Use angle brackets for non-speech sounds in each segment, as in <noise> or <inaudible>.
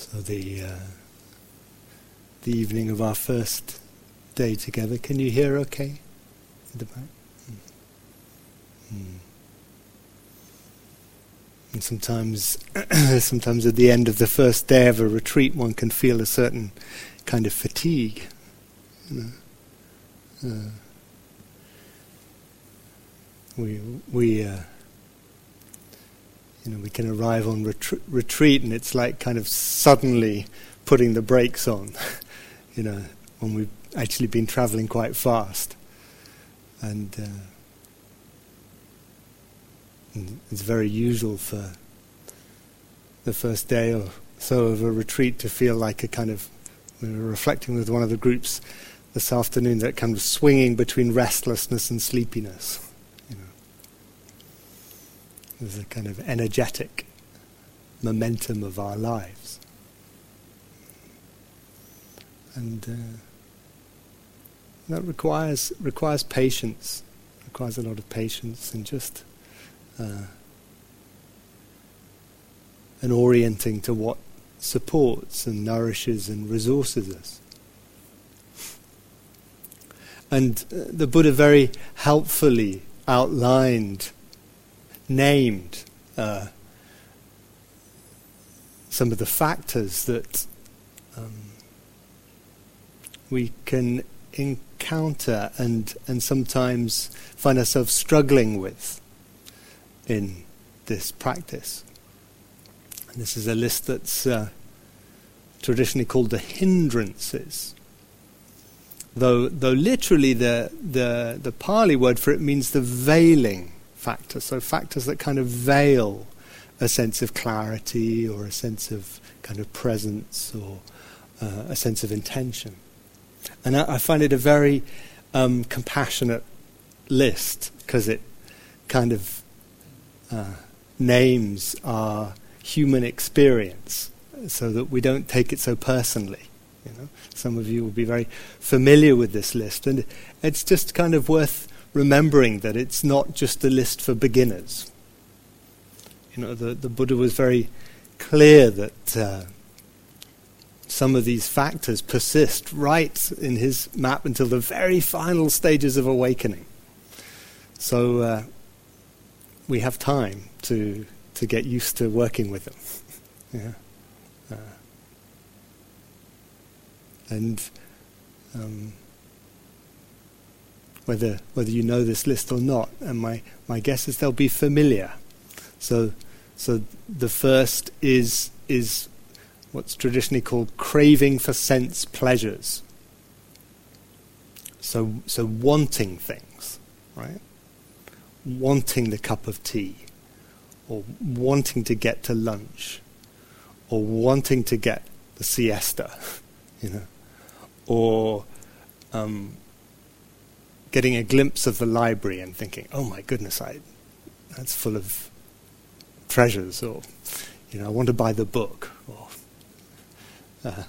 So the uh, the evening of our first day together, can you hear okay? In the back. Mm. And sometimes, <clears throat> sometimes at the end of the first day of a retreat, one can feel a certain kind of fatigue. You know? uh, we we uh, you know we can arrive on retr- retreat and it's like kind of suddenly putting the brakes on, <laughs> you know, when we've actually been traveling quite fast, and, uh, and it's very usual for the first day or so of a retreat to feel like a kind of we were reflecting with one of the groups this afternoon that kind of swinging between restlessness and sleepiness. There's a kind of energetic momentum of our lives. And uh, that requires requires patience, requires a lot of patience and just uh, an orienting to what supports and nourishes and resources us. And uh, the Buddha very helpfully outlined named uh, some of the factors that um, we can encounter and, and sometimes find ourselves struggling with in this practice. And this is a list that's uh, traditionally called the hindrances. Though, though literally the, the, the Pali word for it means the veiling factors. So factors that kind of veil a sense of clarity or a sense of kind of presence or uh, a sense of intention. And I, I find it a very um, compassionate list because it kind of uh, names our human experience so that we don't take it so personally. You know, some of you will be very familiar with this list, and it's just kind of worth remembering that it's not just a list for beginners. You know, the, the Buddha was very clear that uh, some of these factors persist right in his map until the very final stages of awakening. So uh, we have time to to get used to working with them. <laughs> yeah, uh, and um, whether whether you know this list or not. And my, my guess is they'll be familiar. So so the first is is what's traditionally called craving for sense pleasures. So so wanting things, right? Wanting the cup of tea, or wanting to get to lunch, or wanting to get the siesta, <laughs> you know, or um, getting a glimpse of the library and thinking, "Oh my goodness, I that's full of treasures," or you know, "I want to buy the book," or uh,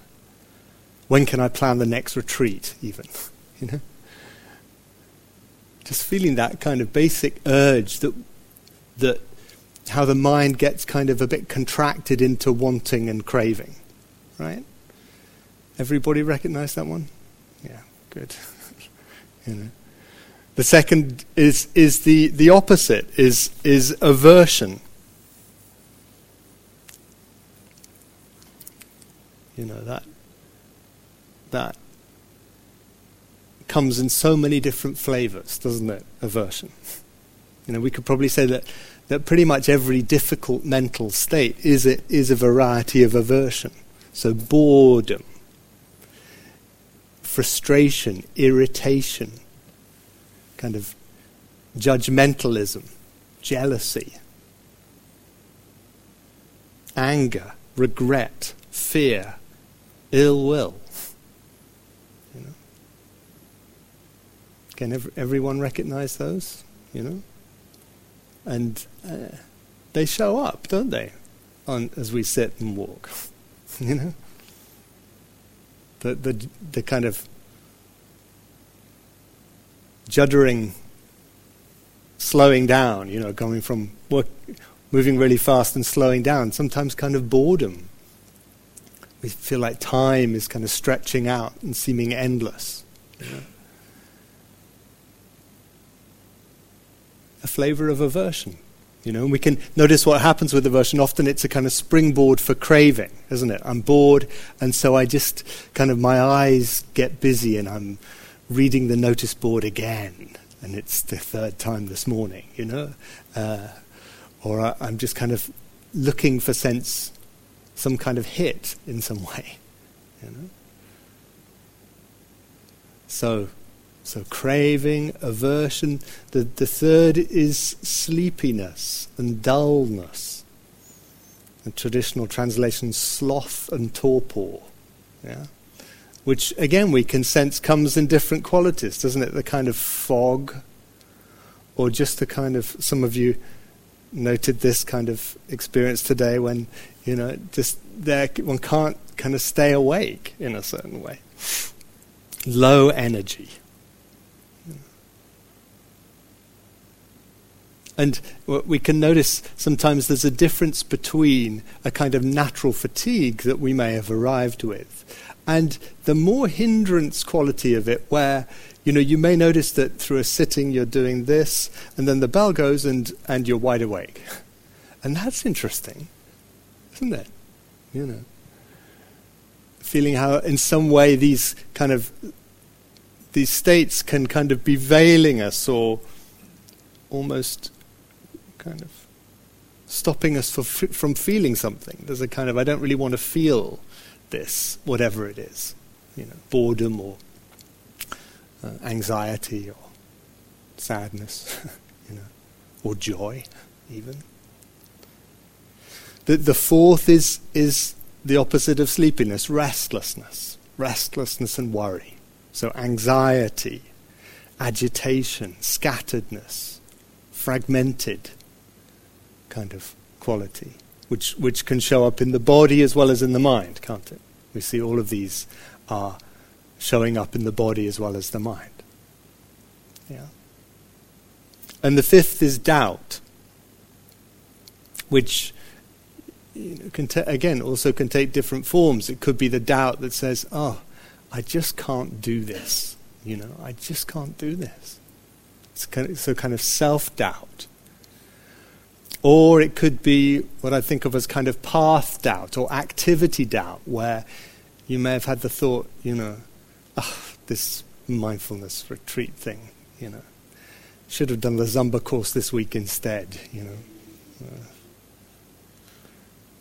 "When can I plan the next retreat?" Even, <laughs> you know, just feeling that kind of basic urge that that how the mind gets kind of a bit contracted into wanting and craving, right? Everybody recognize that one? Yeah, good. <laughs> you know. The second is, is the, the opposite, is, is aversion. You know, that, that comes in so many different flavors, doesn't it? Aversion. <laughs> You know, we could probably say that, that pretty much every difficult mental state is a, is a variety of aversion. So boredom, frustration, irritation, kind of judgmentalism, jealousy, anger, regret, fear, ill will. You know? Can ev- everyone recognize those? You know? And uh, they show up, don't they? On, as we sit and walk. <laughs> you know? The, the, the kind of juddering, slowing down, you know, going from work, moving really fast and slowing down, sometimes kind of boredom, We feel like time is kind of stretching out and seeming endless. A flavor of aversion. You know, and we can notice what happens with aversion. Often it's a kind of springboard for craving, isn't it? I'm bored, and so I just kind of, my eyes get busy and I'm reading the notice board again. And it's the third time this morning, you know? Uh, or I, I'm just kind of looking for sense, some kind of hit in some <laughs> way, you know? So, so craving, aversion. The, the third is sleepiness and dullness. The traditional translation, sloth and torpor. Yeah? Which, again, we can sense comes in different qualities, doesn't it? The kind of fog, or just the kind of, some of you noted this kind of experience today when, you know, just there, one can't kind of stay awake in a certain way. Low energy. And we can notice sometimes there's a difference between a kind of natural fatigue that we may have arrived with and the more hindrance quality of it, where you know you may notice that through a sitting you're doing this, and then the bell goes and, and you're wide awake. And that's interesting, isn't it? You know. Feeling how in some way these kind of these states can kind of be veiling us or almost kind of stopping us for, from feeling something. There's a kind of, I don't really want to feel this, whatever it is. You know, boredom or uh, anxiety or sadness, <laughs> you know, or joy, even. The, the fourth is, is the opposite of sleepiness restlessness. Restlessness and worry. So, anxiety, agitation, scatteredness, fragmented kind of quality, which, which can show up in the body as well as in the mind, can't it? We see all of these are showing up in the body as well as the mind. Yeah. And the fifth is doubt, which you know, can again also can take different forms. It could be the doubt that says, "Oh, I just can't do this." You know, I just can't do this. It's kind of, so kind of self doubt. Or it could be what I think of as kind of path doubt or activity doubt, where you may have had the thought, you know, oh, this mindfulness retreat thing, you know, should have done the Zumba course this week instead, you know. Uh,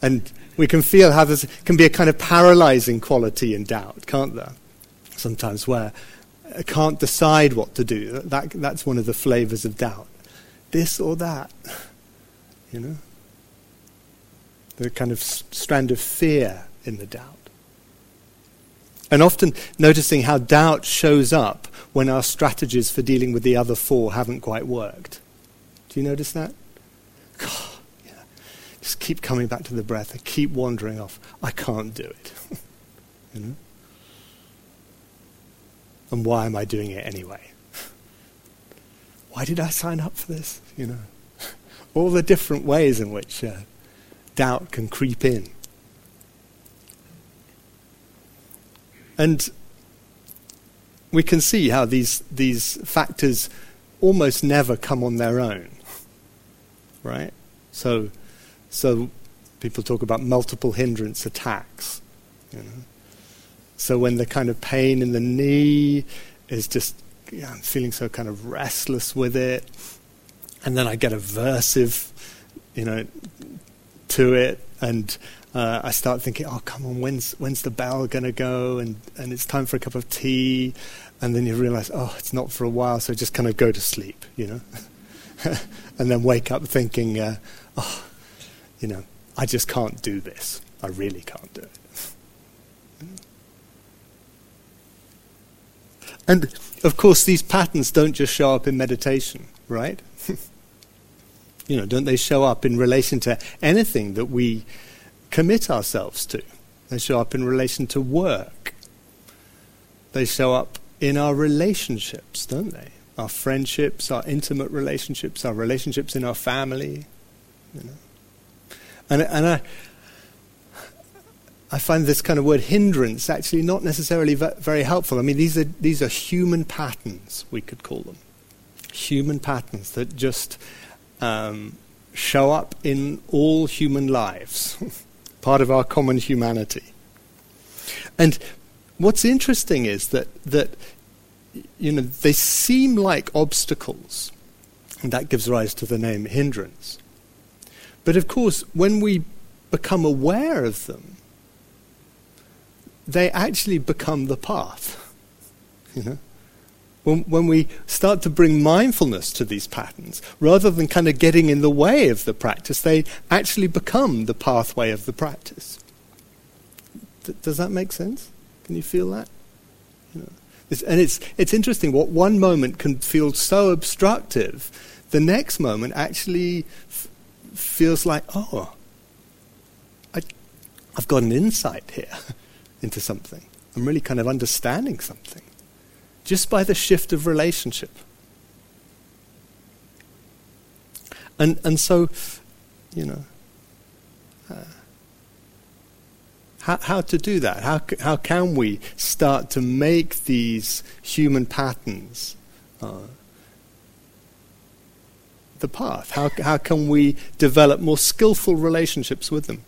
and we can feel how there can be a kind of paralyzing quality in doubt, can't there? Sometimes where I can't decide what to do. That, that's one of the flavors of doubt. This or that. You know? The kind of strand of fear in the doubt. And often noticing how doubt shows up when our strategies for dealing with the other four haven't quite worked. Do you notice that? God, yeah. Just keep coming back to the breath. I keep wandering off. I can't do it. <laughs> you know? And why am I doing it anyway? <laughs> Why did I sign up for this? You know all the different ways in which uh, doubt can creep in. And we can see how these, these factors almost never come on their own. Right? So, so people talk about multiple hindrance attacks. You know? So when the kind of pain in the knee is just, yeah, I'm feeling so kind of restless with it, and then I get aversive, you know, to it, and uh, I start thinking, oh, come on, when's when's the bell going to go? And and it's time for a cup of tea, and then you realize, oh, it's not for a while, so just kind of go to sleep, you know, <laughs> and then wake up thinking, uh, oh, you know, I just can't do this. I really can't do it. And of course, these patterns don't just show up in meditation, right? <laughs> you know, don't they show up in relation to anything that we commit ourselves to? They show up in relation to work. They show up in our relationships, don't they? Our friendships, our intimate relationships, our relationships in our family. You know. And, and I, I find this kind of word hindrance actually not necessarily very helpful. I mean, these are, these are human patterns, we could call them. Human patterns that just um, show up in all human lives, <laughs> part of our common humanity. And what's interesting is that, that you know, they seem like obstacles, and that gives rise to the name hindrance. But of course, when we become aware of them, they actually become the path. <laughs> You know? When, when we start to bring mindfulness to these patterns, rather than kind of getting in the way of the practice, they actually become the pathway of the practice. Does that make sense? Can you feel that? You know, and it's, it's interesting what one moment can feel so obstructive, the next moment actually f- feels like, oh, I, I've got an insight here <laughs> into something. I'm really kind of understanding something just by the shift of relationship. And, and so, you know, uh, how, how to do that? How, how can we start to make these human patterns uh, the path? How, how can we develop more skillful relationships with them?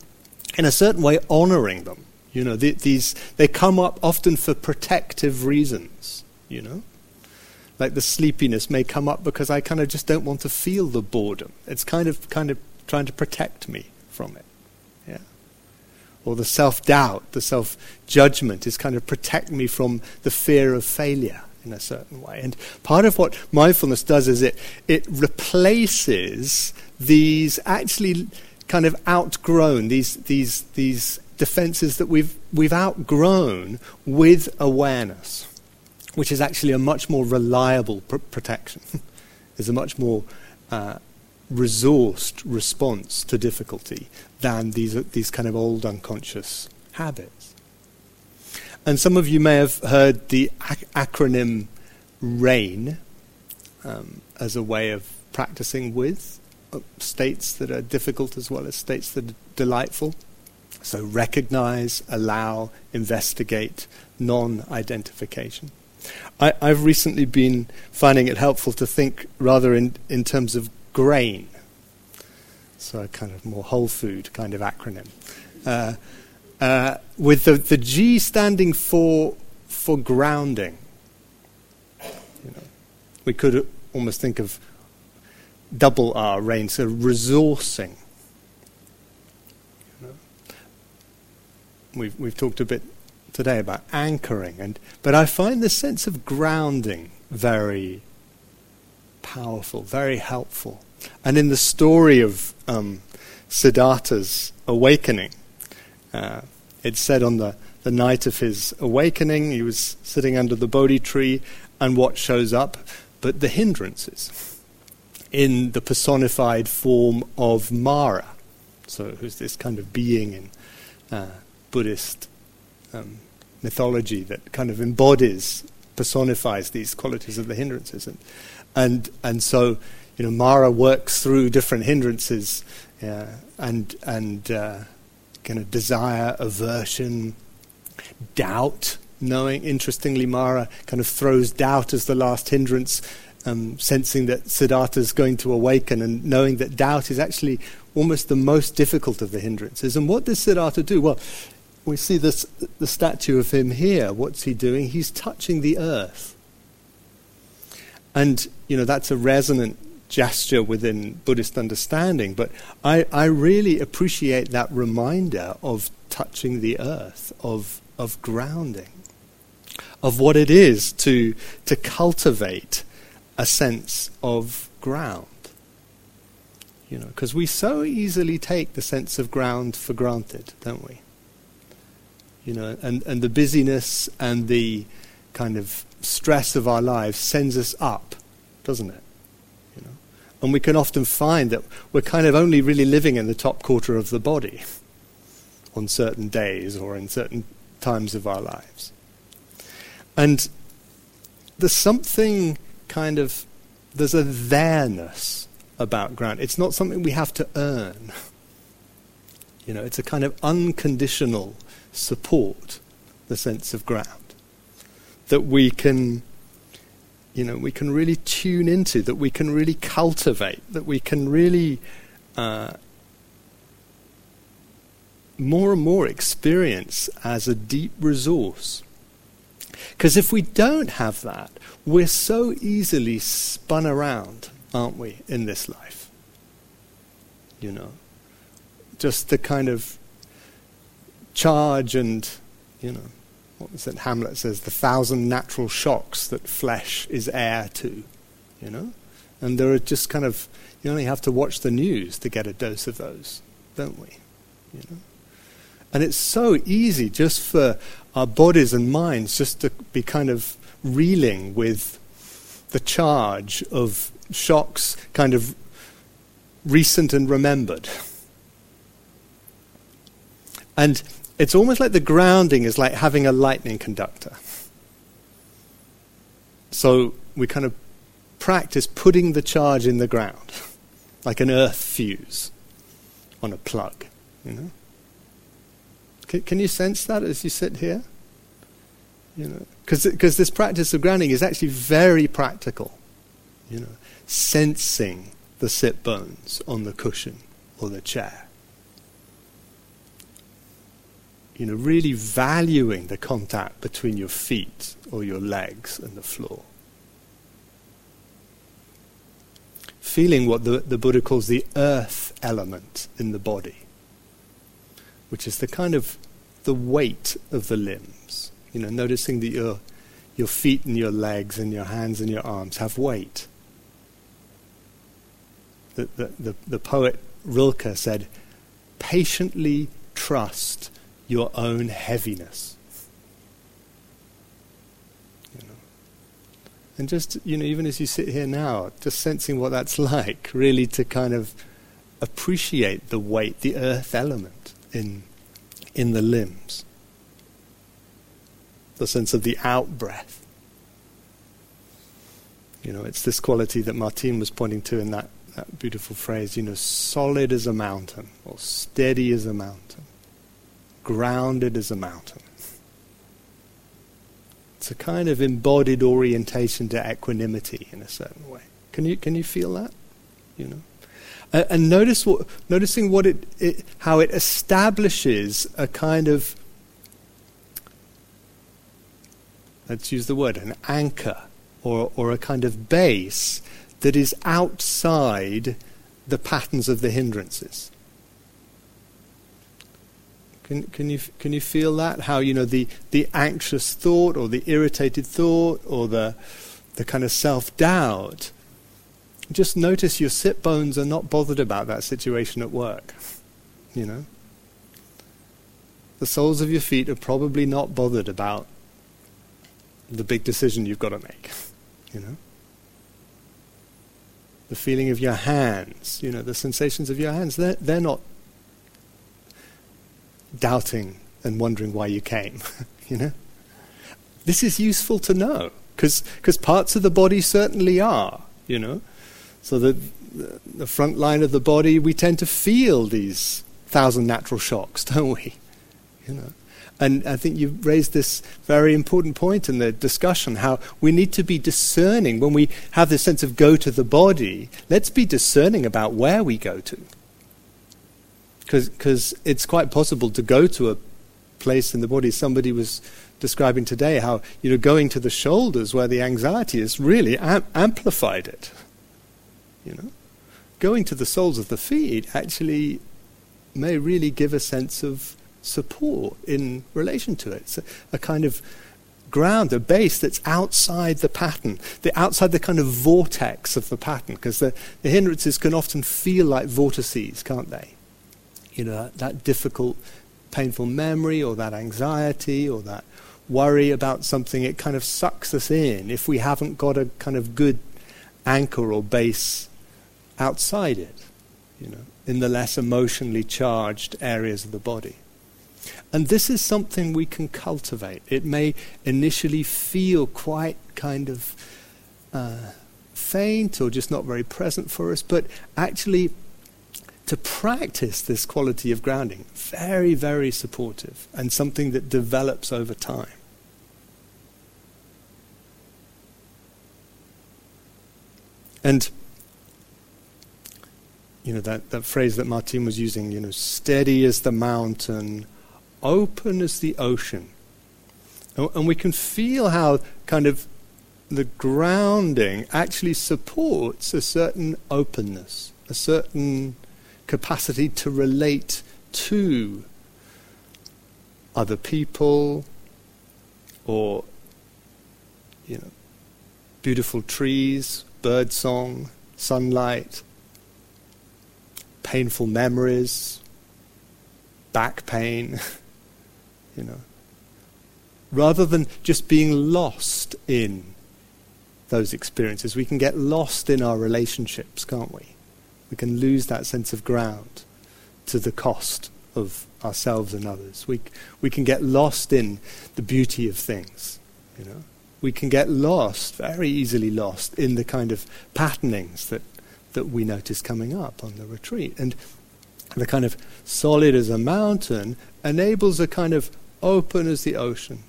In a certain way, honoring them. You know, the, these, they come up often for protective reasons you know? Like the sleepiness may come up because I kind of just don't want to feel the boredom. It's kind of kind of trying to protect me from it. Yeah. Or the self doubt, the self judgment is kind of protect me from the fear of failure in a certain way. And part of what mindfulness does is it it replaces these actually kind of outgrown these these these defenses that we've we've outgrown with awareness which is actually a much more reliable pr- protection, <laughs> is a much more uh, resourced response to difficulty than these, these kind of old unconscious habits. And some of you may have heard the ac- acronym RAIN um, as a way of practicing with uh, states that are difficult as well as states that are delightful. So recognize, allow, investigate, non identification. I, have recently been finding it helpful to think rather in, in terms of grain. So a kind of more whole food kind of acronym. Uh, uh, with the, the G standing for, for grounding. You know, we could almost think of double R, rain, so resourcing. We've, we've talked a bit today about anchoring, and but I find the sense of grounding very powerful, very helpful. And in the story of um, Siddhartha's awakening, uh, it's said on the, the night of his awakening, he was sitting under the Bodhi tree, and what shows up but the hindrances in the personified form of Mara. So, who's this kind of being in uh, Buddhist um, mythology that kind of embodies, personifies these qualities of the hindrances. And, and, and so, you know, Mara works through different hindrances uh, and, and uh, kind of desire, aversion, doubt. Knowing, interestingly, Mara kind of throws doubt as the last hindrance, um, sensing that Siddhartha is going to awaken, and knowing that doubt is actually almost the most difficult of the hindrances. And what does Siddhartha do? Well, we see this, the statue of him here. What's he doing? He's touching the earth. And, you know, that's a resonant gesture within Buddhist understanding, but I, I really appreciate that reminder of touching the earth, of, of grounding, of what it is to, to cultivate a sense of ground. You know, because we so easily take the sense of ground for granted, don't we? You know, and, and the busyness and the kind of stress of our lives sends us up, doesn't it? You know? And we can often find that we're kind of only really living in the top quarter of the body <laughs> on certain days or in certain times of our lives. And there's something kind of, there's a there-ness about ground. It's not something we have to earn. <laughs> You know, it's a kind of unconditional support the sense of ground. That we can, you know, we can really tune into, that we can really cultivate, that we can really uh, more and more experience as a deep resource. Because if we don't have that, we're so easily spun around, aren't we, in this life? You know, just the kind of charge and, you know, what was it? Hamlet says, the thousand natural shocks that flesh is heir to, you know? And there are just kind of, you only have to watch the news to get a dose of those, don't we? You know? And it's so easy just for our bodies and minds just to be kind of reeling with the charge of shocks kind of recent and remembered. And it's almost like the grounding is like having a lightning conductor. So we kind of practice putting the charge in the ground, like an earth fuse on a plug, you know? Can, can you sense that as you sit here? You know, because this practice of grounding is actually very practical. You know, sensing the sit bones on the cushion or the chair. You know, really valuing the contact between your feet or your legs and the floor. Feeling what the, the Buddha calls the earth element in the body which is the kind of the weight of the limbs. You know, noticing that your your feet and your legs and your hands and your arms have weight. The, the, the, the poet Rilke said, patiently trust your own heaviness. You know. And just, you know, even as you sit here now, just sensing what that's <laughs> like, really to kind of appreciate the weight, the earth element in, in the limbs. The sense of the out breath. You know, it's this quality that Martine was pointing to in that, that beautiful phrase, you know, solid as a mountain, or steady as a mountain, grounded as a mountain. It's a kind of embodied orientation to equanimity in a certain way. Can you, can you feel that? You know? Uh, and notice what, noticing what it, it, how it establishes a kind of, let's use the word, an anchor or, or a kind of base that is outside the patterns of the hindrances. Can, can, you, can you feel that? How, you know, the, the anxious thought or the irritated thought or the, the kind of self doubt just notice your sit bones are not bothered about that situation at work. You know? The soles of your feet are probably not bothered about the big decision you've got to make. You know? The feeling of your hands, you know, the sensations of your hands, they're, they're not doubting and wondering why you came. <laughs> you know? This is useful to know because parts of the body certainly are, you know. So the, the front line of the body, we tend to feel these thousand natural shocks, <laughs> don't we? You know. And I think you've raised this very important point in the discussion how we need to be discerning when we have this sense of go to the body. Let's be discerning about where we go to. Because it's quite possible to go to a place in the body. Somebody was describing today how you know going to the shoulders where the anxiety is really am- amplified it. You know, going to the soles of the feet actually may really give a sense of support in relation to it. It's a, a kind of ground, a base that's outside the pattern, the outside the kind of vortex of the pattern, because the, the hindrances can often feel like vortices, can't they? You know, that, that difficult, painful memory or that anxiety or that worry about something, it kind of sucks us in if we haven't got a kind of good anchor or base outside it, you know, in the less emotionally charged areas of the body. And this is something we can cultivate. It may initially feel quite kind of uh, faint or just not very present for us, but actually, to practice this quality of grounding, very, very supportive and something that develops over time. And you know that, that phrase that Martine was using, you know, steady as the mountain, open as the ocean. And, and we can feel how kind of the grounding actually supports a certain openness, a certain capacity to relate to other people or you know beautiful trees, bird song, sunlight, painful memories, back pain, <laughs> you know. Rather than just being lost in those experiences, we can get lost in our relationships, can't we? We can lose that sense of ground to the cost of ourselves and others. We, we can get lost in the beauty of things, you know. We can get lost, very easily lost, in the kind of patternings that, that we notice coming up on the retreat. And the kind of solid as a mountain enables a kind of open as the ocean.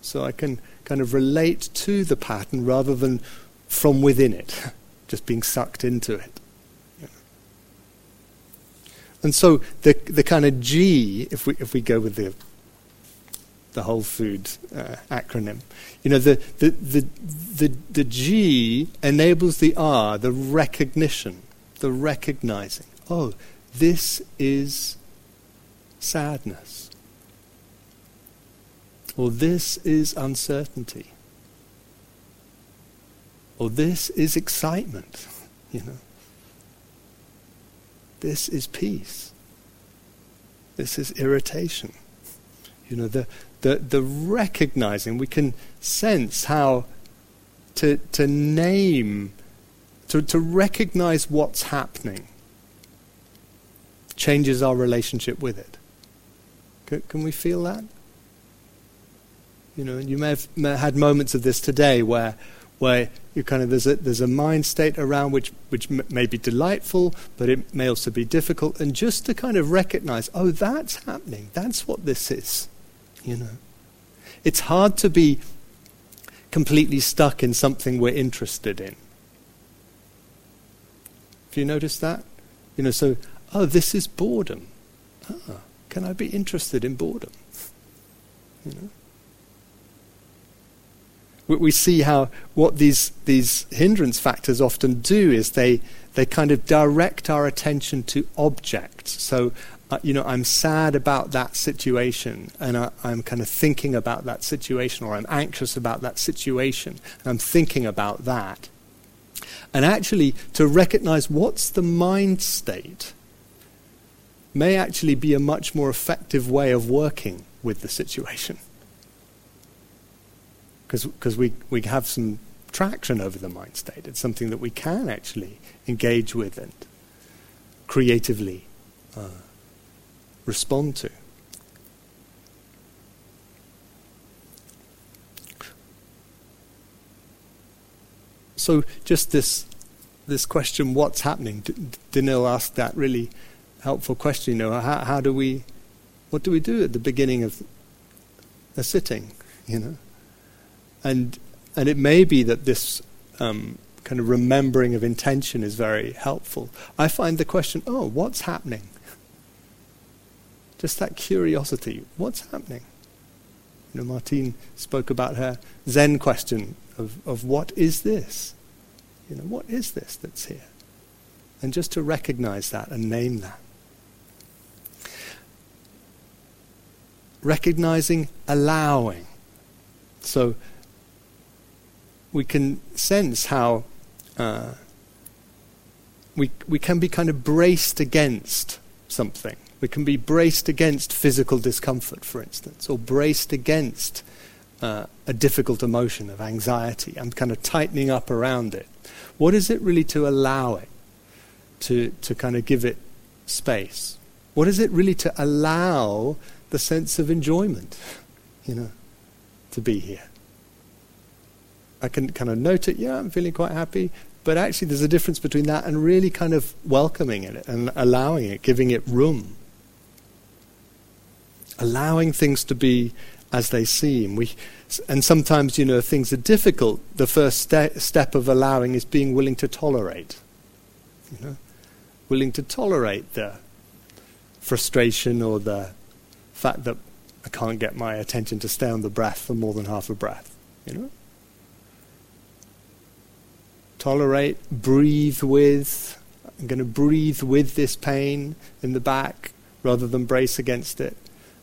So I can kind of relate to the pattern rather than from within it, <laughs> just being sucked into it. And so the the kind of G, if we if we go with the the whole food uh, acronym, you know the, the the the the G enables the R, the recognition, the recognizing. Oh, this is sadness. Or this is uncertainty. Or this is excitement, <laughs> you know. This is peace. This is irritation. You know, the, the, the recognizing, we can sense how to, to name, to, to recognize what's happening changes our relationship with it. Can, can we feel that? You know, you may have, may have had moments of this today where, where you kind of there's a there's a mind state around which which m- may be delightful, but it may also be difficult. And just to kind of recognize, oh, that's happening. That's what this is. You know, it's hard to be completely stuck in something we're interested in. Have you noticed that? You know, so oh, this is boredom. Ah, can I be interested in boredom? You know we see how what these these hindrance factors often do is they they kind of direct our attention to objects. So, uh, you know, I'm sad about that situation, and I, am kind of thinking about that situation, or I'm anxious about that situation, and I'm thinking about that. And actually, to recognize what's the mind state may actually be a much more effective way of working with the situation because we, we have some traction over the mind state. It's something that we can actually engage with and creatively uh, respond to. So, just this this question, what's happening? D- Danil asked that really helpful question. You know, how, how do we, what do we do at the beginning of a sitting? You know, and and it may be that this um, kind of remembering of intention is very helpful. I find the question, oh, what's happening? Just that curiosity, what's happening? You know, Martine spoke about her Zen question of, of what is this? You know, what is this that's here? And just to recognize that and name that. Recognizing, allowing. So we can sense how uh, we, we can be kind of braced against something. We can be braced against physical discomfort, for instance, or braced against uh, a difficult emotion of anxiety and kind of tightening up around it. What is it really to allow it, to, to kind of give it space? What is it really to allow the sense of enjoyment, you know, to be here? I can kind of note it, yeah, I'm feeling quite happy, but actually, there's a difference between that and really kind of welcoming it and allowing it, giving it room. Allowing things to be as they seem. We, and sometimes, you know, things are difficult. The first ste- step of allowing is being willing to tolerate. You know, willing to tolerate the frustration or the fact that I can't get my attention to stay on the breath for more than half a breath. You know? Tolerate, breathe with. I'm going to breathe with this pain in the back rather than brace against it.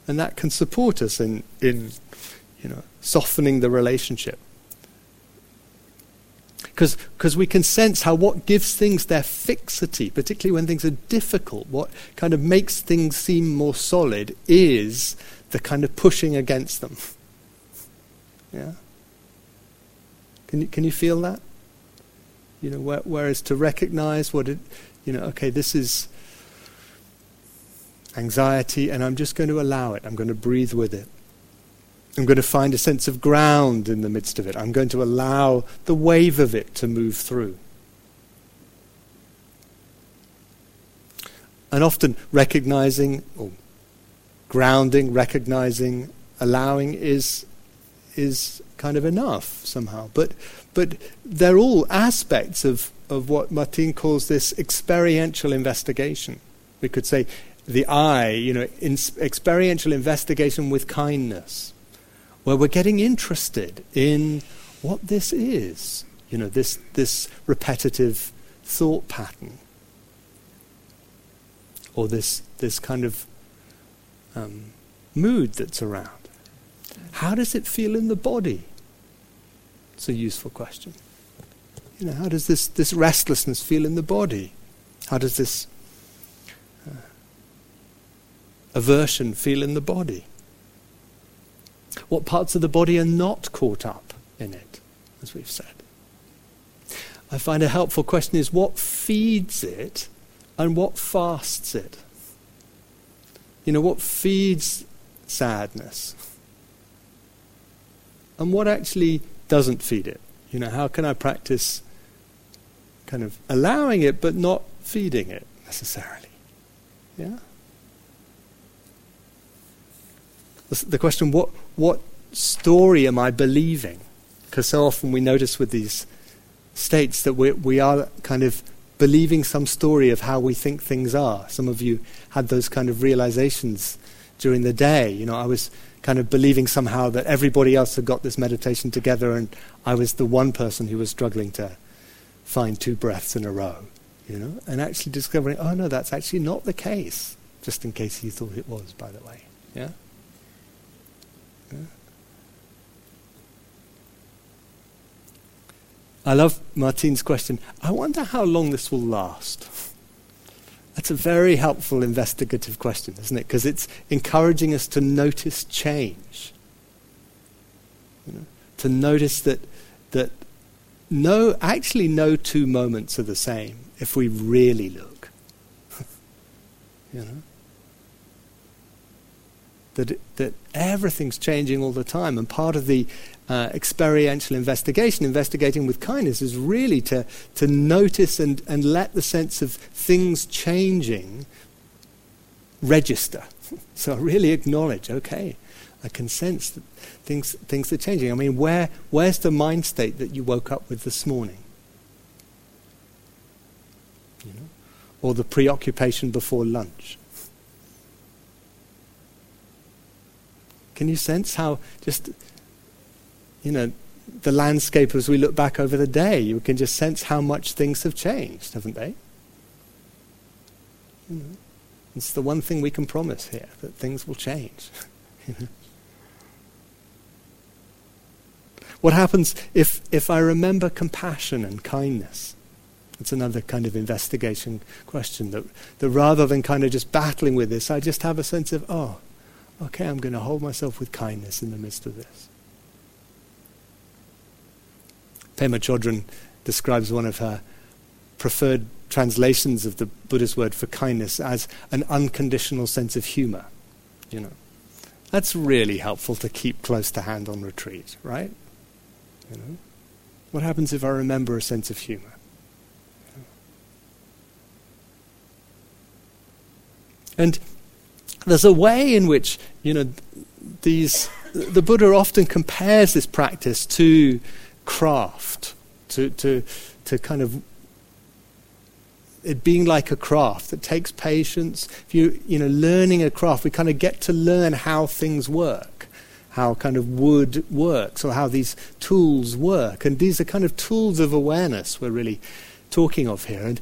And that can support us in, in you know, softening the relationship. Because we can sense how what gives things their fixity, particularly when things are difficult, what kind of makes things seem more solid is the kind of pushing against them. Yeah? Can you, can you feel that? You know, where, whereas to recognize what it, you know, okay, this is anxiety, and I'm just going to allow it. I'm going to breathe with it. I'm going to find a sense of ground in the midst of it. I'm going to allow the wave of it to move through. And often recognizing or grounding, recognizing, allowing is is kind of enough somehow. But but they're all aspects of, of what Martin calls this experiential investigation. We could say the I, you know, in experiential investigation with kindness where we're getting interested in what this is, you know, this, this repetitive thought pattern, or this, this kind of um, mood that's around. How does it feel in the body? It's a useful question. You know, how does this, this restlessness feel in the body? How does this uh, aversion feel in the body? What parts of the body are not caught up in it, as we've said? I find a helpful question is what feeds it and what fasts it? You know, what feeds sadness? And what actually doesn't feed it? You know, how can I practice kind of allowing it but not feeding it necessarily? Yeah? the question what, what story am I believing? Because so often we notice with these states that we, we are kind of believing some story of how we think things are. Some of you had those kind of realizations during the day. You know, I was kind of believing somehow that everybody else had got this meditation together and I was the one person who was struggling to find two breaths in a row, you know, and actually discovering, oh no, that's actually not the case, just in case you thought it was, by the way. Yeah? I love Martine's question. I wonder how long this will last. <laughs> That's a very helpful investigative question, isn't it? Because it's encouraging us to notice change. You know, to notice that, that no, actually, no two moments are the same if we really look. <laughs> you know? that, that everything's changing all the time. And part of the uh, experiential investigation, investigating with kindness, is really to, to notice and, and let the sense of things changing register. <laughs> so really acknowledge, okay, I can sense that things, things are changing. I mean, where, where's the mind state that you woke up with this morning? You know? Or the preoccupation before lunch? Can you sense how just, you know, the landscape as we look back over the day, you can just sense how much things have changed, haven't they? You know, it's the one thing we can promise here that things will change. <laughs> what happens if, if I remember compassion and kindness? It's another kind of investigation question that, that rather than kind of just battling with this, I just have a sense of, oh, okay, I'm going to hold myself with kindness in the midst of this. Pema Chodron describes one of her preferred translations of the Buddhist word for kindness as an unconditional sense of humor. You know, that's really helpful to keep close to hand on retreat, right? You know, what happens if I remember a sense of humor? And there's a way in which you know these the Buddha often compares this practice to craft, to, to, to kind of it being like a craft that takes patience. If you, you know, learning a craft, we kind of get to learn how things work, how kind of wood works, or how these tools work. And these are kind of tools of awareness we're really talking of here. And,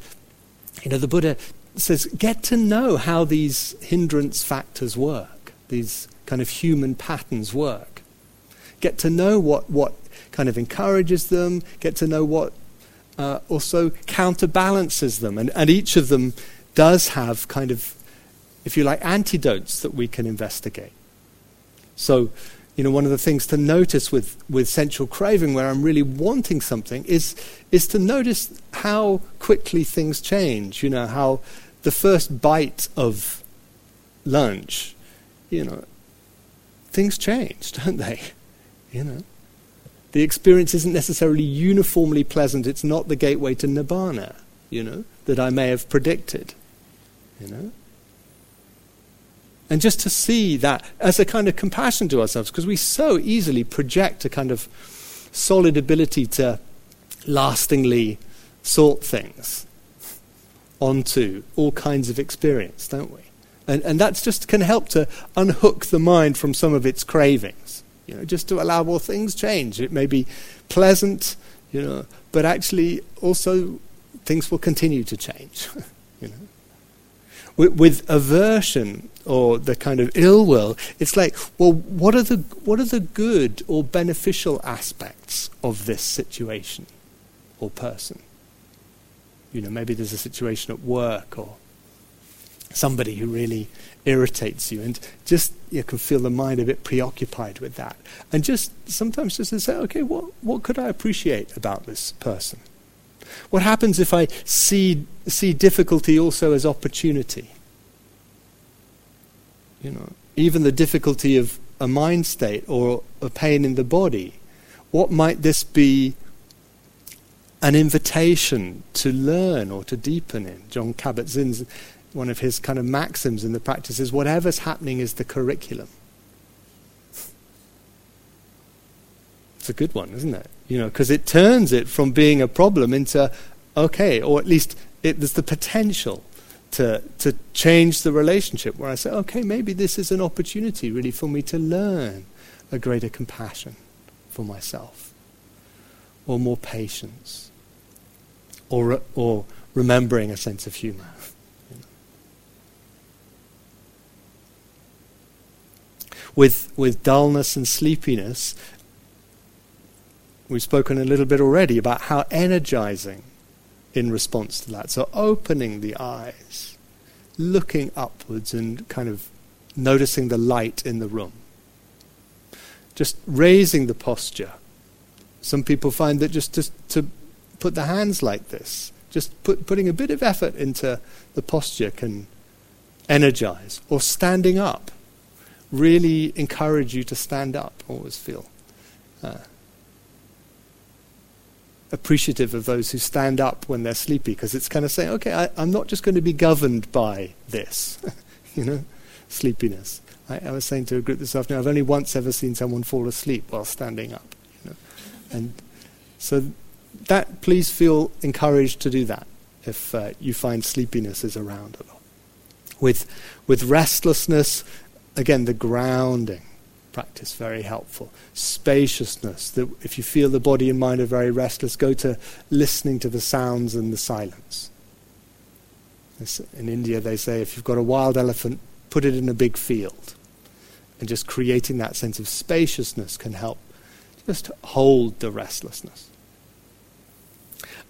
you know, the Buddha says, get to know how these hindrance factors work, these kind of human patterns work. Get to know what, what kind of encourages them, get to know what uh, also counterbalances them. And, and each of them does have kind of, if you like, antidotes that we can investigate. So, you know, one of the things to notice with, with sensual craving, where I'm really wanting something, is, is to notice how quickly things change. You know, how the first bite of lunch, you know, things change, <laughs> don't they? You know, the experience isn't necessarily uniformly pleasant. It's not the gateway to nibbana, you know, that I may have predicted, you know. And just to see that as a kind of compassion to ourselves, because we so easily project a kind of solid ability to lastingly sort things onto all kinds of experience, don't we? And, and that's just can help to unhook the mind from some of its cravings. You know, just to allow well things change. It may be pleasant, you know, but actually also things will continue to change. <laughs> you know. With, with aversion or the kind of ill will, it's like, well, what are the what are the good or beneficial aspects of this situation or person? You know, maybe there's a situation at work or somebody who really irritates you and just you can feel the mind a bit preoccupied with that. And just sometimes just to say okay what what could i appreciate about this person? What happens if i see see difficulty also as opportunity? You know even the difficulty of a mind state or a pain in the body what might this be an invitation to learn or to deepen in? Jon Kabat-Zinn's one of his kind of maxims in the practice is whatever's happening is the curriculum. It's a good one, isn't it? You know, because it turns it from being a problem into okay, or at least it, there's the potential to to change the relationship. Where I say, okay, maybe this is an opportunity really for me to learn a greater compassion for myself, or more patience, or or remembering a sense of humor. With, with dullness and sleepiness, we've spoken a little bit already about how energizing in response to that. So opening the eyes, looking upwards and kind of noticing the light in the room. Just raising the posture. Some people find that just to, to put the hands like this, just put, putting a bit of effort into the posture can energize. Or standing up really encourage you to stand up, always feel. Uh, appreciative of those who stand up when they're sleepy because it's kind of saying, okay, I, am not just going to be governed by this, <laughs> you know, sleepiness. I, I, was saying to a group this afternoon, I've only once ever seen someone fall asleep while standing up, you know, and so that please feel encouraged to do that if uh, you find sleepiness is around a lot. With with restlessness, again, the grounding practice very helpful. Spaciousness, that if you feel the body and mind are very restless, go to listening to the sounds and the silence. In India, they say if you've got a wild elephant, put it in a big field. And just creating that sense of spaciousness can help just hold the restlessness.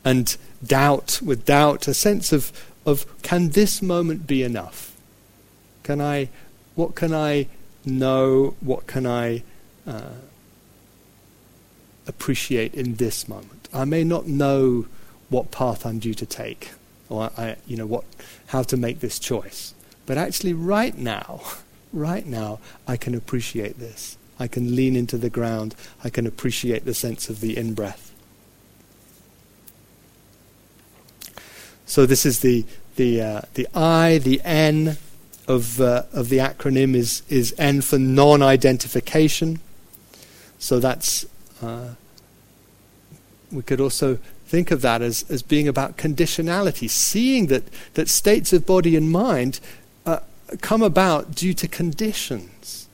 And doubt, with doubt, a sense of, of can this moment be enough? Can I what can I know? What can I uh, appreciate in this moment? I may not know what path I'm due to take, or I, you know what, how to make this choice. But actually, right now, <laughs> right now, I can appreciate this. I can lean into the ground. I can appreciate the sense of the in breath. So this is the the uh, the I, the N, of, uh, of the acronym is, is N for non identification. So that's, uh, we could also think of that as, as being about conditionality, seeing that, that states of body and mind uh, come about due to conditions.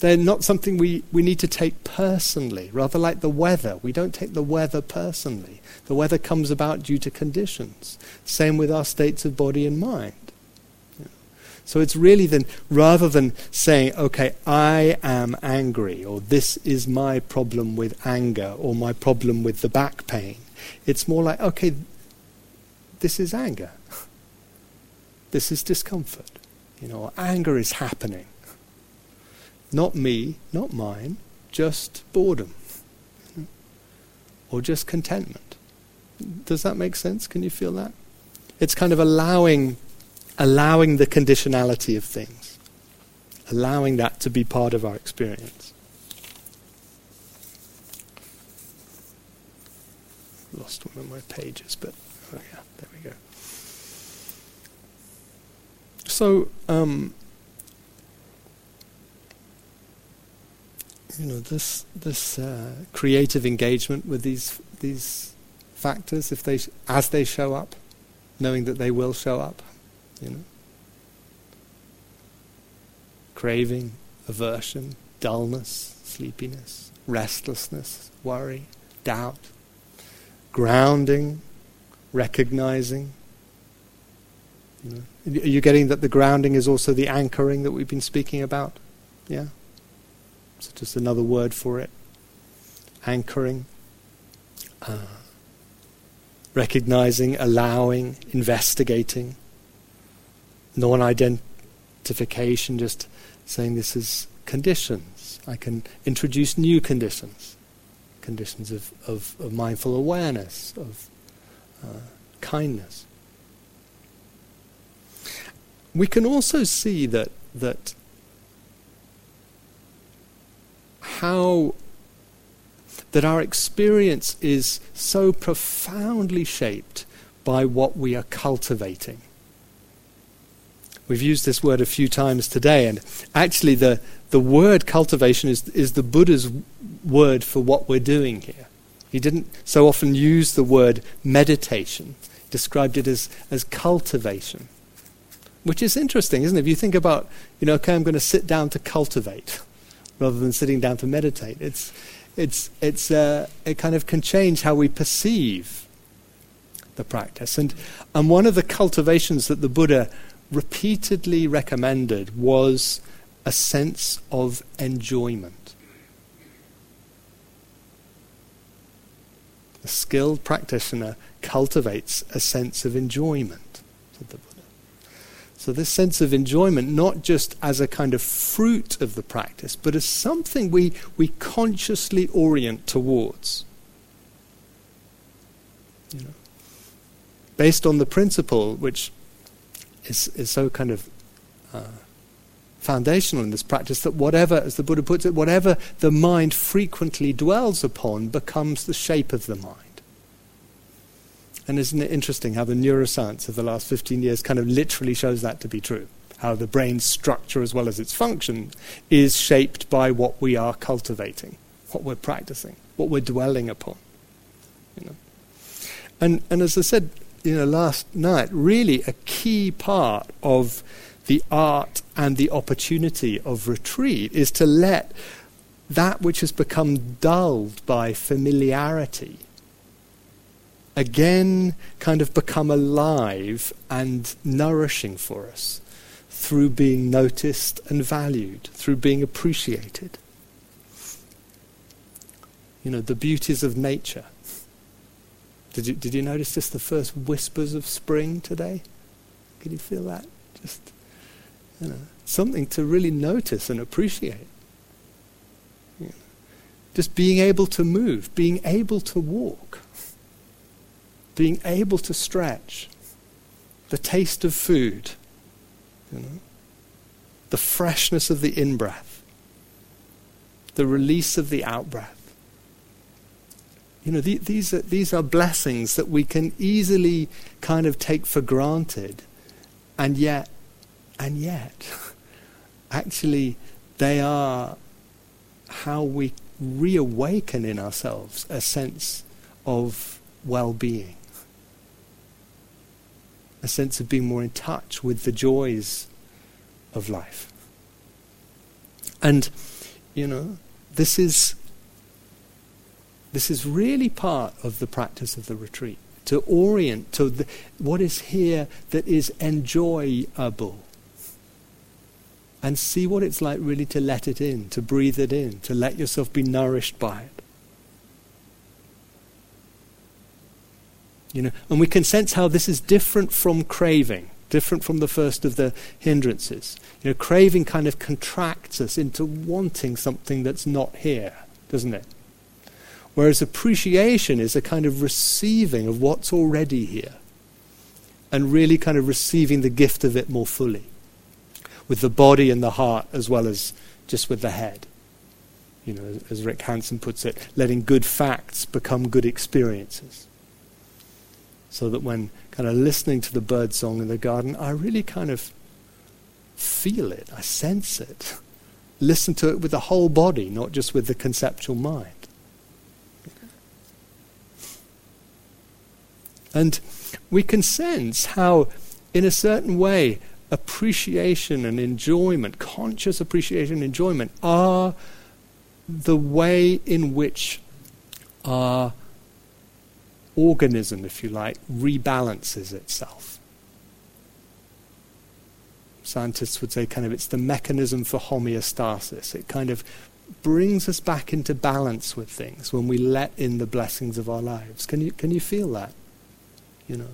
They're not something we, we need to take personally, rather like the weather. We don't take the weather personally. The weather comes about due to conditions. Same with our states of body and mind. So it's really then, rather than saying, okay, I am angry, or this is my problem with anger, or my problem with the back pain, it's more like, okay, this is anger. This is discomfort. You know, anger is happening. Not me, not mine, just boredom. Or just contentment. Does that make sense? Can you feel that? It's kind of allowing allowing the conditionality of things, allowing that to be part of our experience. Lost one of my pages, but oh yeah, there we go. So, um, you know, this this uh, creative engagement with these these factors, if they as they show up, knowing that they will show up, you know? Craving, aversion, dullness, sleepiness, restlessness, worry, doubt, grounding, recognizing. You know? Are you getting that the grounding is also the anchoring that we've been speaking about? Yeah? So just another word for it. Anchoring. Uh, recognizing, allowing, investigating non identification, just saying this is conditions. I can introduce new conditions, conditions of, of, of mindful awareness, of uh, kindness. We can also see that, that how that our experience is so profoundly shaped by what we are cultivating. We've used this word a few times today, and actually, the, the word cultivation is, is the Buddha's word for what we're doing here. He didn't so often use the word meditation, he described it as, as cultivation, which is interesting, isn't it? If you think about, you know, okay, I'm going to sit down to cultivate <laughs> rather than sitting down to meditate, it's, it's, it's, uh, it kind of can change how we perceive the practice. And, and one of the cultivations that the Buddha repeatedly recommended was a sense of enjoyment. A skilled practitioner cultivates a sense of enjoyment, said the Buddha. So, this sense of enjoyment, not just as a kind of fruit of the practice, but as something we, we consciously orient towards. You know, based on the principle, which is, is so kind of uh, foundational in this practice that whatever, as the Buddha puts it, whatever the mind frequently dwells upon becomes the shape of the mind. And isn't it interesting how the neuroscience of the last 15 years kind of literally shows that to be true? How the brain's structure as well as its function is shaped by what we are cultivating, what we're practicing, what we're dwelling upon. You know? And, and as I said, you know, last night, really a key part of the art and the opportunity of retreat is to let that which has become dulled by familiarity again kind of become alive and nourishing for us through being noticed and valued, through being appreciated. You know, the beauties of nature did you, did you notice just the first whispers of spring today? Can you feel that? Just, you know, something to really notice and appreciate. You know, just being able to move, being able to walk, being able to stretch, the taste of food, you know, the freshness of the in breath, the release of the out breath. You know, the, these, are, these are blessings that we can easily kind of take for granted, and yet And yet, <laughs> actually, they are how we reawaken in ourselves a sense of well being, a sense of being more in touch with the joys of life. And, you know, this is, this is really part of the practice of the retreat to orient to the, what is here that is enjoyable. And see what it's like really to let it in, to breathe it in, to let yourself be nourished by it. You know, and we can sense how this is different from craving, different from the first of the hindrances. You know, craving kind of contracts us into wanting something that's not here, doesn't it? Whereas appreciation is a kind of receiving of what's already here and really kind of receiving the gift of it more fully with the body and the heart as well as just with the head. You know, as Rick Hanson puts it, letting good facts become good experiences. So that when kind of listening to the bird song in the garden, I really kind of feel it, I sense it. <laughs> Listen to it with the whole body, not just with the conceptual mind. And we can sense how, in a certain way, appreciation and enjoyment, conscious appreciation and enjoyment, are the way in which our organism, if you like, rebalances itself. Scientists would say kind of it's the mechanism for homeostasis. It kind of brings us back into balance with things when we let in the blessings of our lives. Can you, can you feel that? You know.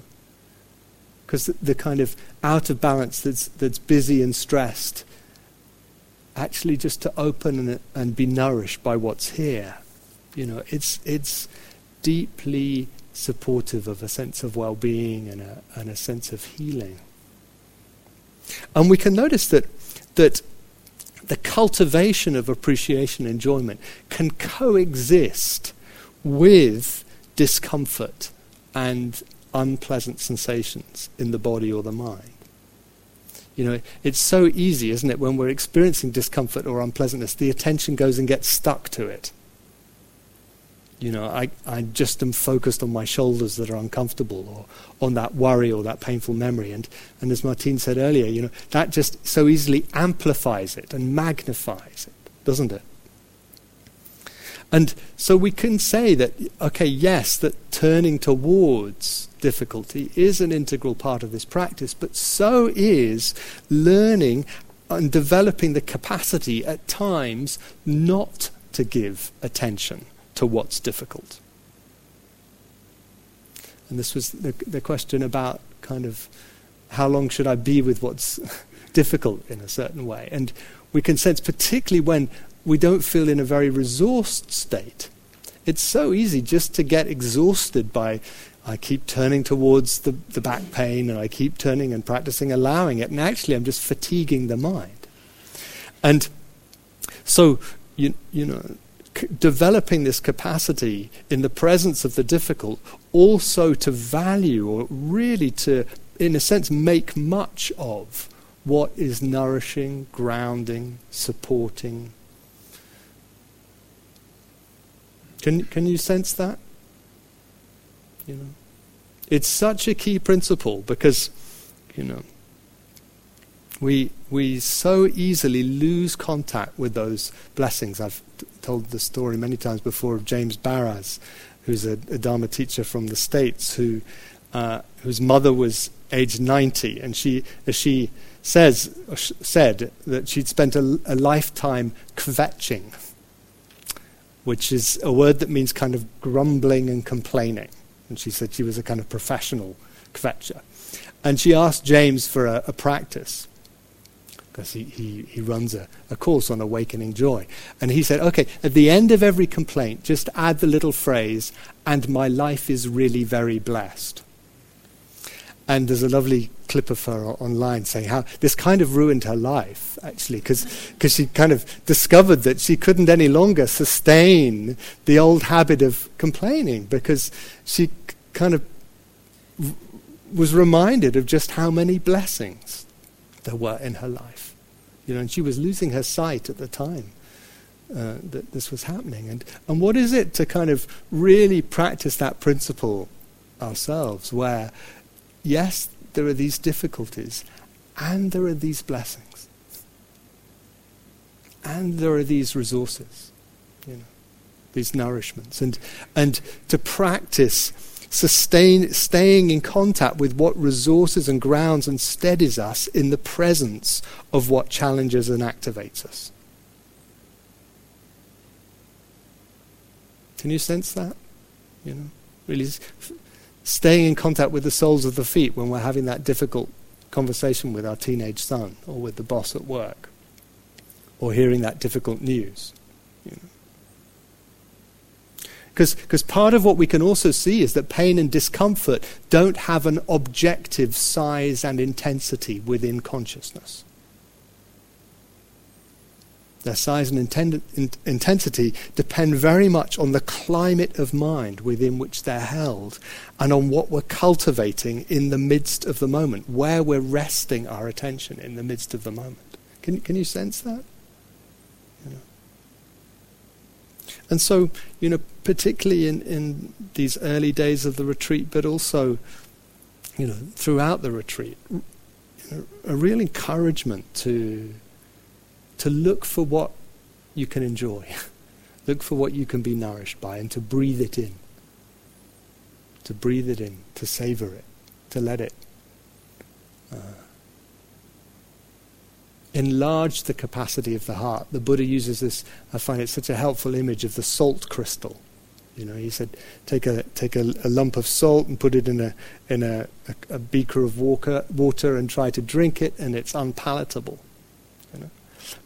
Because the, the kind of out of balance that's, that's busy and stressed, actually just to open and, and be nourished by what's here, you know, it's, it's deeply supportive of a sense of well being and a, and a sense of healing. And we can notice that, that the cultivation of appreciation and enjoyment can coexist with discomfort and unpleasant sensations in the body or the mind. You know, it's so easy, isn't it, when we're experiencing discomfort or unpleasantness, the attention goes and gets stuck to it. You know, I, I just am focused on my shoulders that are uncomfortable or on that worry or that painful memory. And, and as Martine said earlier, you know, that just so easily amplifies it and magnifies it, doesn't it? And so we can say that, okay, yes, that turning towards difficulty is an integral part of this practice, but so is learning and developing the capacity at times not to give attention to what's difficult. And this was the, the question about kind of how long should I be with what's <laughs> difficult in a certain way. And we can sense, particularly when we don't feel in a very resourced state. It's so easy just to get exhausted by, I keep turning towards the, the back pain and I keep turning and practicing allowing it, and actually I'm just fatiguing the mind. And so, you, you know, c- developing this capacity in the presence of the difficult, also to value or really to, in a sense, make much of what is nourishing, grounding, supporting, Can, can you sense that? You know, it's such a key principle because, you know, we, we so easily lose contact with those blessings. I've t- told the story many times before of James Baraz, who's a, a Dharma teacher from the States, who, uh, whose mother was aged 90, and she, as she says, said that she'd spent a, a lifetime kvetching which is a word that means kind of grumbling and complaining. And she said she was a kind of professional kvetcher. And she asked James for a, a practice because he, he, he runs a, a course on awakening joy. And he said, okay, at the end of every complaint, just add the little phrase, and my life is really very blessed. And there's a lovely clip of her online saying how this kind of ruined her life, actually, because she kind of discovered that she couldn't any longer sustain the old habit of complaining because she kind of was reminded of just how many blessings there were in her life. You know, and she was losing her sight at the time uh, that this was happening. And, and what is it to kind of really practice that principle ourselves, where, yes, there are these difficulties, and there are these blessings, and there are these resources, you know, these nourishments, and and to practice sustain, staying in contact with what resources and grounds and steadies us in the presence of what challenges and activates us. Can you sense that? You know, really staying in contact with the soles of the feet when we're having that difficult conversation with our teenage son or with the boss at work or hearing that difficult news. Because you know. part of what we can also see is that pain and discomfort don't have an objective size and intensity within consciousness. Their size and intend- in- intensity depend very much on the climate of mind within which they're held and on what we're cultivating in the midst of the moment, where we're resting our attention in the midst of the moment. Can, can you sense that? And so, you know, particularly in, in these early days of the retreat, but also, you know, throughout the retreat, a real encouragement to to look for what you can enjoy, <laughs> look for what you can be nourished by, and to breathe it in. To breathe it in, to savor it, to let it uh, enlarge the capacity of the heart. The Buddha uses this, I find it such a helpful image of the salt crystal. You know, he said, take a take a, a lump of salt and put it in a in a, a, a beaker of water, water and try to drink it, and it's unpalatable.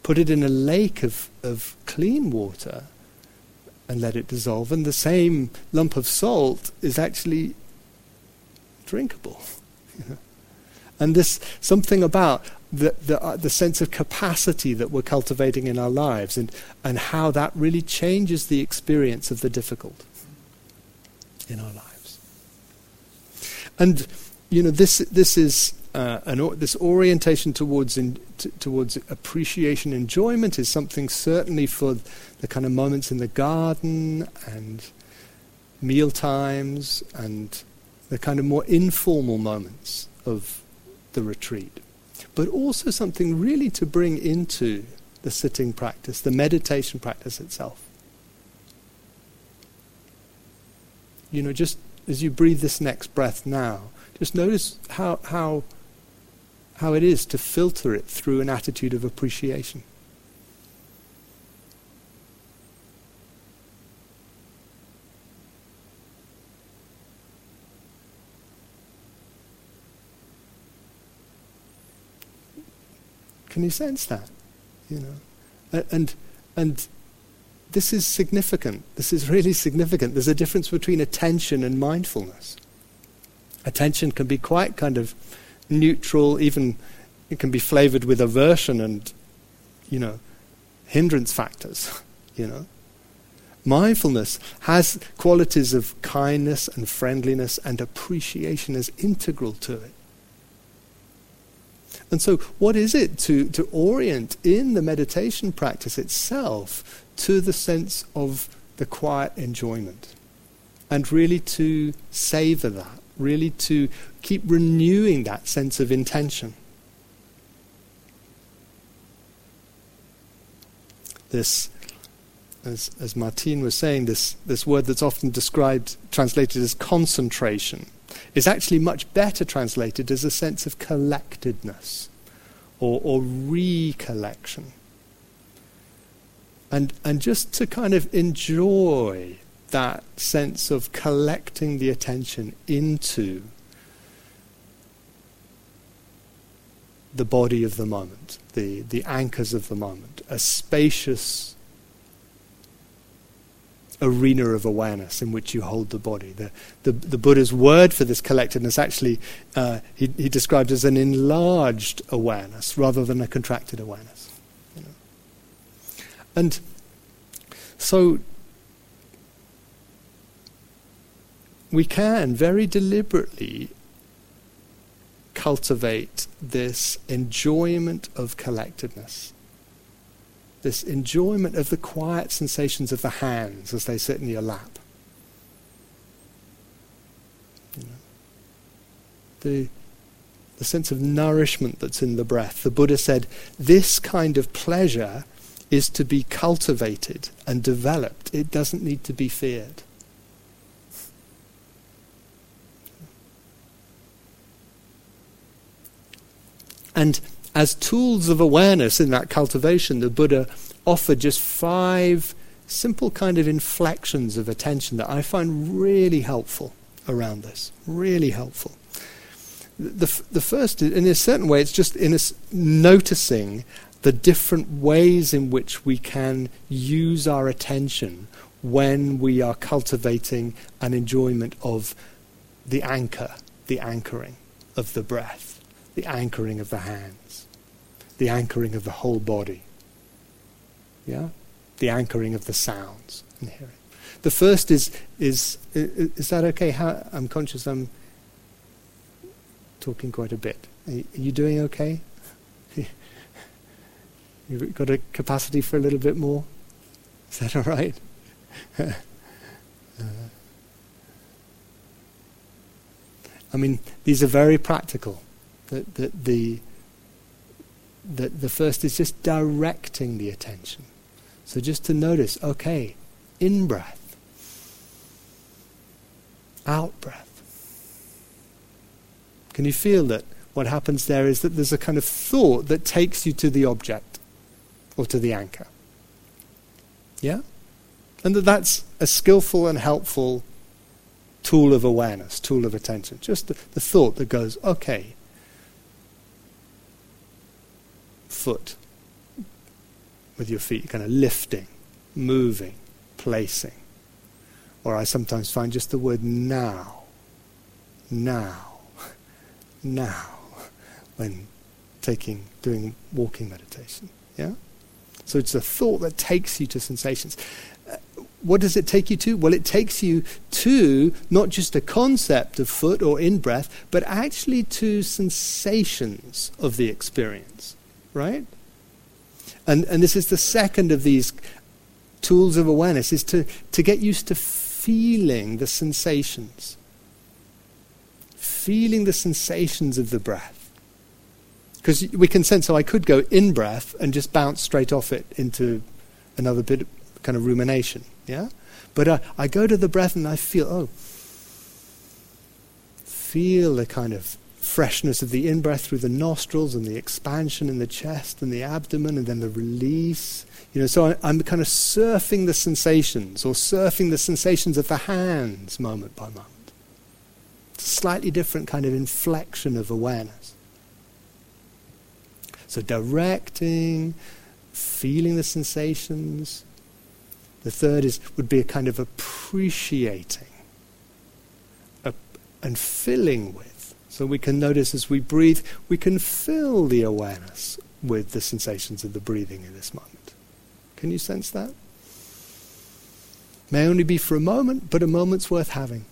Put it in a lake of, of clean water and let it dissolve, and the same lump of salt is actually drinkable. <laughs> And this something about the the, uh, the sense of capacity that we're cultivating in our lives, and and how that really changes the experience of the difficult in our lives. And you know this this is uh, an, this orientation towards in, t- towards appreciation, enjoyment is something certainly for the kind of moments in the garden and meal times and the kind of more informal moments of the retreat, but also something really to bring into the sitting practice, the meditation practice itself. You know, just as you breathe this next breath now, just notice how, how how it is to filter it through an attitude of appreciation. Can you sense that? You know, and and this is significant. This is <laughs> really significant. There's a difference between attention and mindfulness. Attention can be quite kind of neutral, even it can be flavored with aversion and, you know, hindrance factors, <laughs> you know. Mindfulness has qualities of kindness and friendliness and appreciation as integral to it. And so, what is it to, to orient in the meditation practice itself to the sense of the quiet enjoyment? And really to savor that, really to keep renewing that sense of intention. This, as, as Martine was saying, this, this word that's often described, translated as concentration, is actually much better translated as a sense of collectedness or, or recollection. And, and just to kind of enjoy that sense of collecting the attention into the body of the moment, the, the anchors of the moment, a spacious arena of awareness in which you hold the body. The, the, the Buddha's word for this collectedness actually, uh, he, he describes as an enlarged awareness rather than a contracted awareness. You know? And so we can very deliberately cultivate this enjoyment of collectedness, this enjoyment of the quiet sensations of the hands as they sit in your lap. You know, the, the sense of nourishment that's in the breath. The Buddha said, this kind of pleasure is to be cultivated and developed. It doesn't need to be feared. And as tools of awareness in that cultivation, the Buddha offered just five simple kind of inflections of attention that I find really helpful around this. Really helpful. The, the first, in a certain way, it's just in a, noticing the different ways in which we can use our attention when we are cultivating an enjoyment of the anchor, the anchoring of the breath, the anchoring of the hands, the anchoring of the whole body. Yeah? The anchoring of the sounds and hearing. The first is, is, is that okay? How, I'm conscious I'm talking quite a bit. Are you doing okay? <laughs> You've got a capacity for a little bit more? Is that all right? <laughs> uh, I mean, these are very practical. The, the, the, the, the first is just directing the attention. So just to notice, okay, in breath, out breath. Can you feel that what happens there is that there's a kind of thought that takes you to the object or to the anchor? Yeah? And that that's a skillful and helpful tool of awareness, tool of attention. Just the, the thought that goes, okay, foot with your feet, kind of lifting, moving, placing. Or I sometimes find just the word now, now, <laughs> now, when taking, doing walking meditation. Yeah? So it's a thought that takes you to sensations. Uh, what does it take you to? Well, it takes you to not just a concept of foot or in breath, but actually to sensations of the experience, right? And, and this is the second of these tools of awareness, is to, to get used to feeling the sensations. Feeling the sensations of the breath. Because we can sense so I could go in breath and just bounce straight off it into another bit of kind of rumination. Yeah? But uh, I go to the breath and I feel, oh, feel the kind of freshness of the in breath through the nostrils and the expansion in the chest and the abdomen and then the release you know, so I, am kind of surfing the sensations or surfing the sensations of the hands moment by moment. It's a slightly different kind of inflection of awareness. So directing, feeling the sensations. The third is would be a kind of appreciating and filling with. So we can notice as we breathe, we can fill the awareness with the sensations of the breathing in this moment. Can you sense that? May only be for a moment, but a moment's worth having.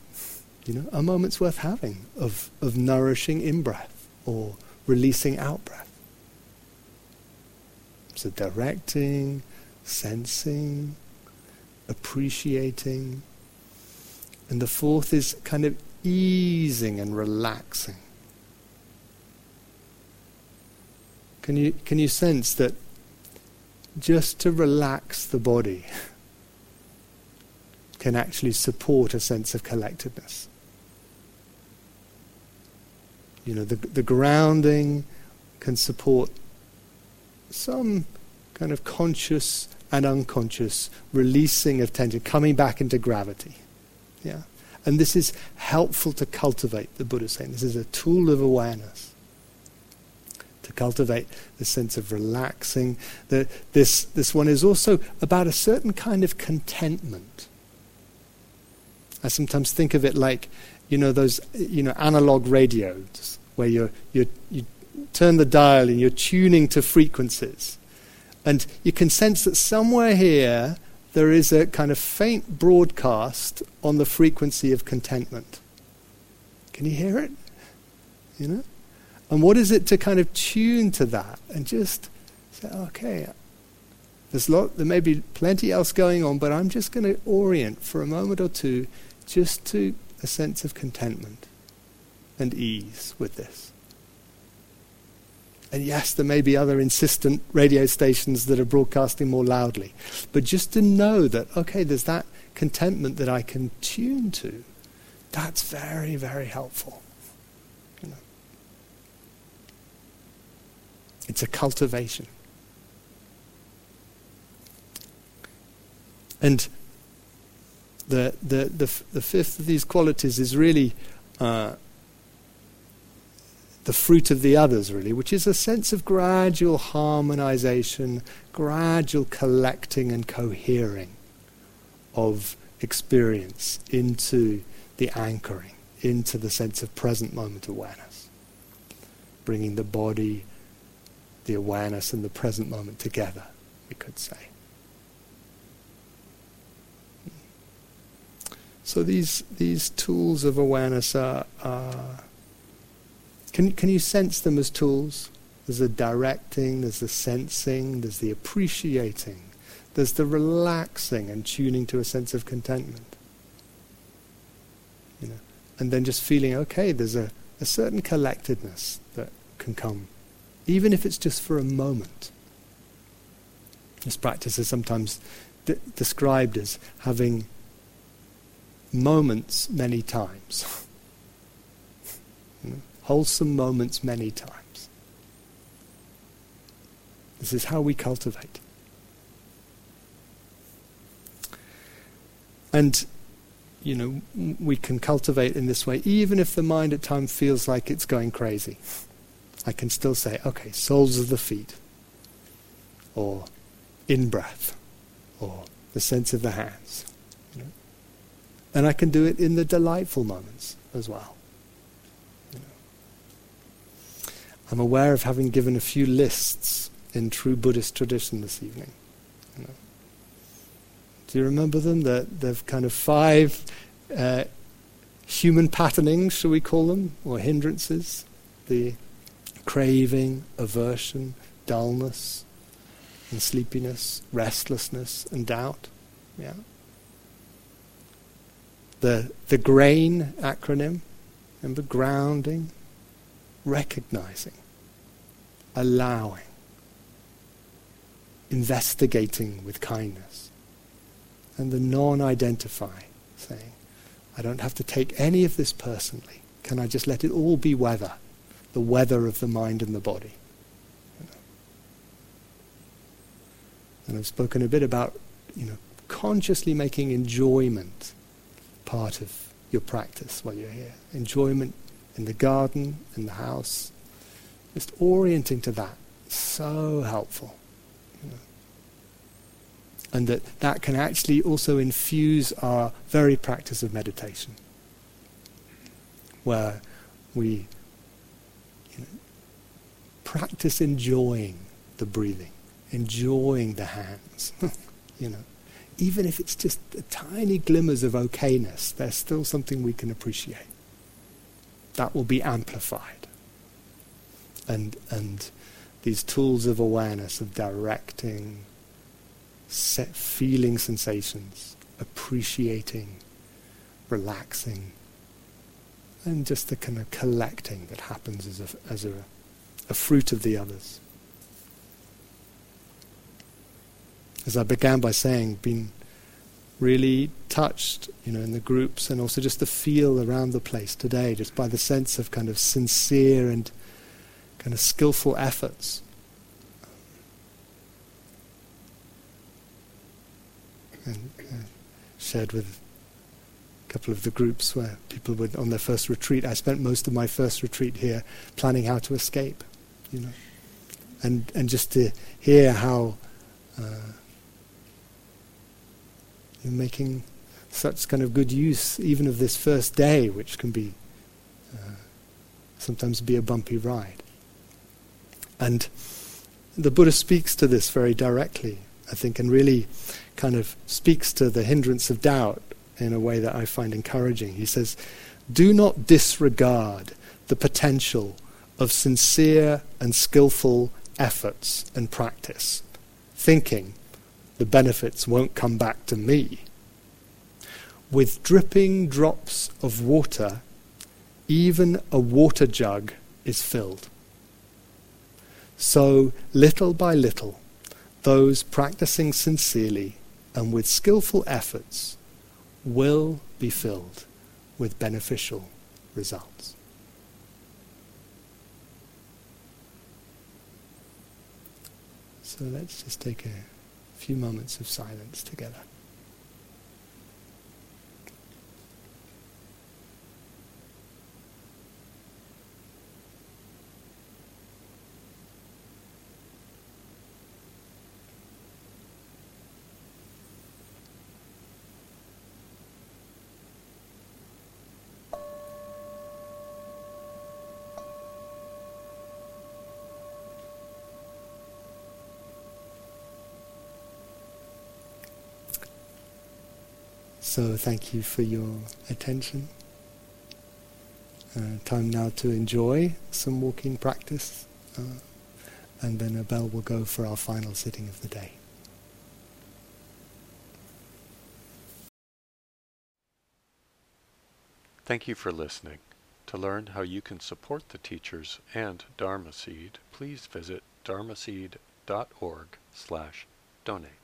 You know, a moment's worth having of, of nourishing in breath or releasing out breath. So directing, sensing, appreciating. And the fourth is kind of easing and relaxing. Can you, can you sense that just to relax the body <laughs> can actually support a sense of collectedness. You know, the, the grounding can support some kind of conscious and unconscious releasing of tension, coming back into gravity. Yeah. And this is helpful to cultivate, the Buddha saying. This is a tool of awareness to cultivate the sense of relaxing. The, this, this one is also about a certain kind of contentment. I sometimes think of it like, you know, those you know, analog radios where you you you turn the dial and you're tuning to frequencies. And you can sense that somewhere here there is a kind of faint broadcast on the frequency of contentment. Can you hear it? You know? And what is it to kind of tune to that and just say, okay, there's lot, there may be plenty else going on, but I'm just going to orient for a moment or two just to a sense of contentment and ease with this. And yes, there may be other insistent radio stations that are broadcasting more loudly. But just to know that, okay, there's that contentment that I can tune to, that's very, very helpful. You know. It's a cultivation. And the, the, the, the fifth of these qualities is really uh, the fruit of the others, really, which is a sense of gradual harmonization, gradual collecting and cohering of experience into the anchoring, into the sense of present moment awareness. Bringing the body, the awareness, and the present moment together, we could say. So these, these tools of awareness are, are can, can you sense them as tools? There's the directing, there's the sensing, there's the appreciating, there's the relaxing and tuning to a sense of contentment. You know, and then just feeling, okay, there's a, a certain collectedness that can come, even if it's just for a moment. This practice is sometimes d- described as having moments many times. <laughs> wholesome moments many times. This is how we cultivate. And, you know, we can cultivate in this way, even if the mind at times feels like it's going crazy. I can still say, okay, soles of the feet, or in breath, or the sense of the hands. You know? And I can do it in the delightful moments as well. I'm aware of having given a few lists in true Buddhist tradition this evening. You know. Do you remember them? The, the kind of five uh, human patternings, shall we call them, or hindrances? The craving, aversion, dullness, and sleepiness, restlessness, and doubt. Yeah. The the grain acronym, remember grounding, recognizing, allowing, investigating with kindness. And the non identify, saying, I don't have to take any of this personally. Can I just let it all be weather, the weather of the mind and the body? And I've spoken a bit about, you know, consciously making enjoyment part of your practice while you're here. Enjoyment in the garden, in the house, just orienting to that, so helpful. And that that can actually also infuse our very practice of meditation, where we you know, practice enjoying the breathing, enjoying the hands, <laughs> you know. Even if it's just tiny glimmers of okayness, there's still something we can appreciate. That will be amplified and and these tools of awareness of directing, feeling sensations, appreciating, relaxing, and just the kind of collecting that happens as a, as a, a fruit of the others. As I began by saying, been really touched, you know, in the groups and also just the feel around the place today, just by the sense of kind of sincere and kind of skillful efforts. And uh, shared with a couple of the groups where people were on their first retreat. I spent most of my first retreat here planning how to escape, you know, and and just to hear how uh, you're making such kind of good use even of this first day, which can be uh, sometimes be a bumpy ride. And the Buddha speaks to this very directly, I think, and really kind of speaks to the hindrance of doubt in a way that I find encouraging. He says, Do not disregard the potential of sincere and skillful efforts and practice, thinking the benefits won't come back to me. With dripping drops of water, even a water jug is filled. So, little by little, those practicing sincerely and with skillful efforts will be filled with beneficial results. So let's just take a few moments of silence together. So thank you for your attention. Uh, time now to enjoy some walking practice, uh, and then a bell will go for our final sitting of the day. Thank you for listening. To learn how you can support the teachers and Dharma Seed, please visit dharma dharmaseed.org slash donate.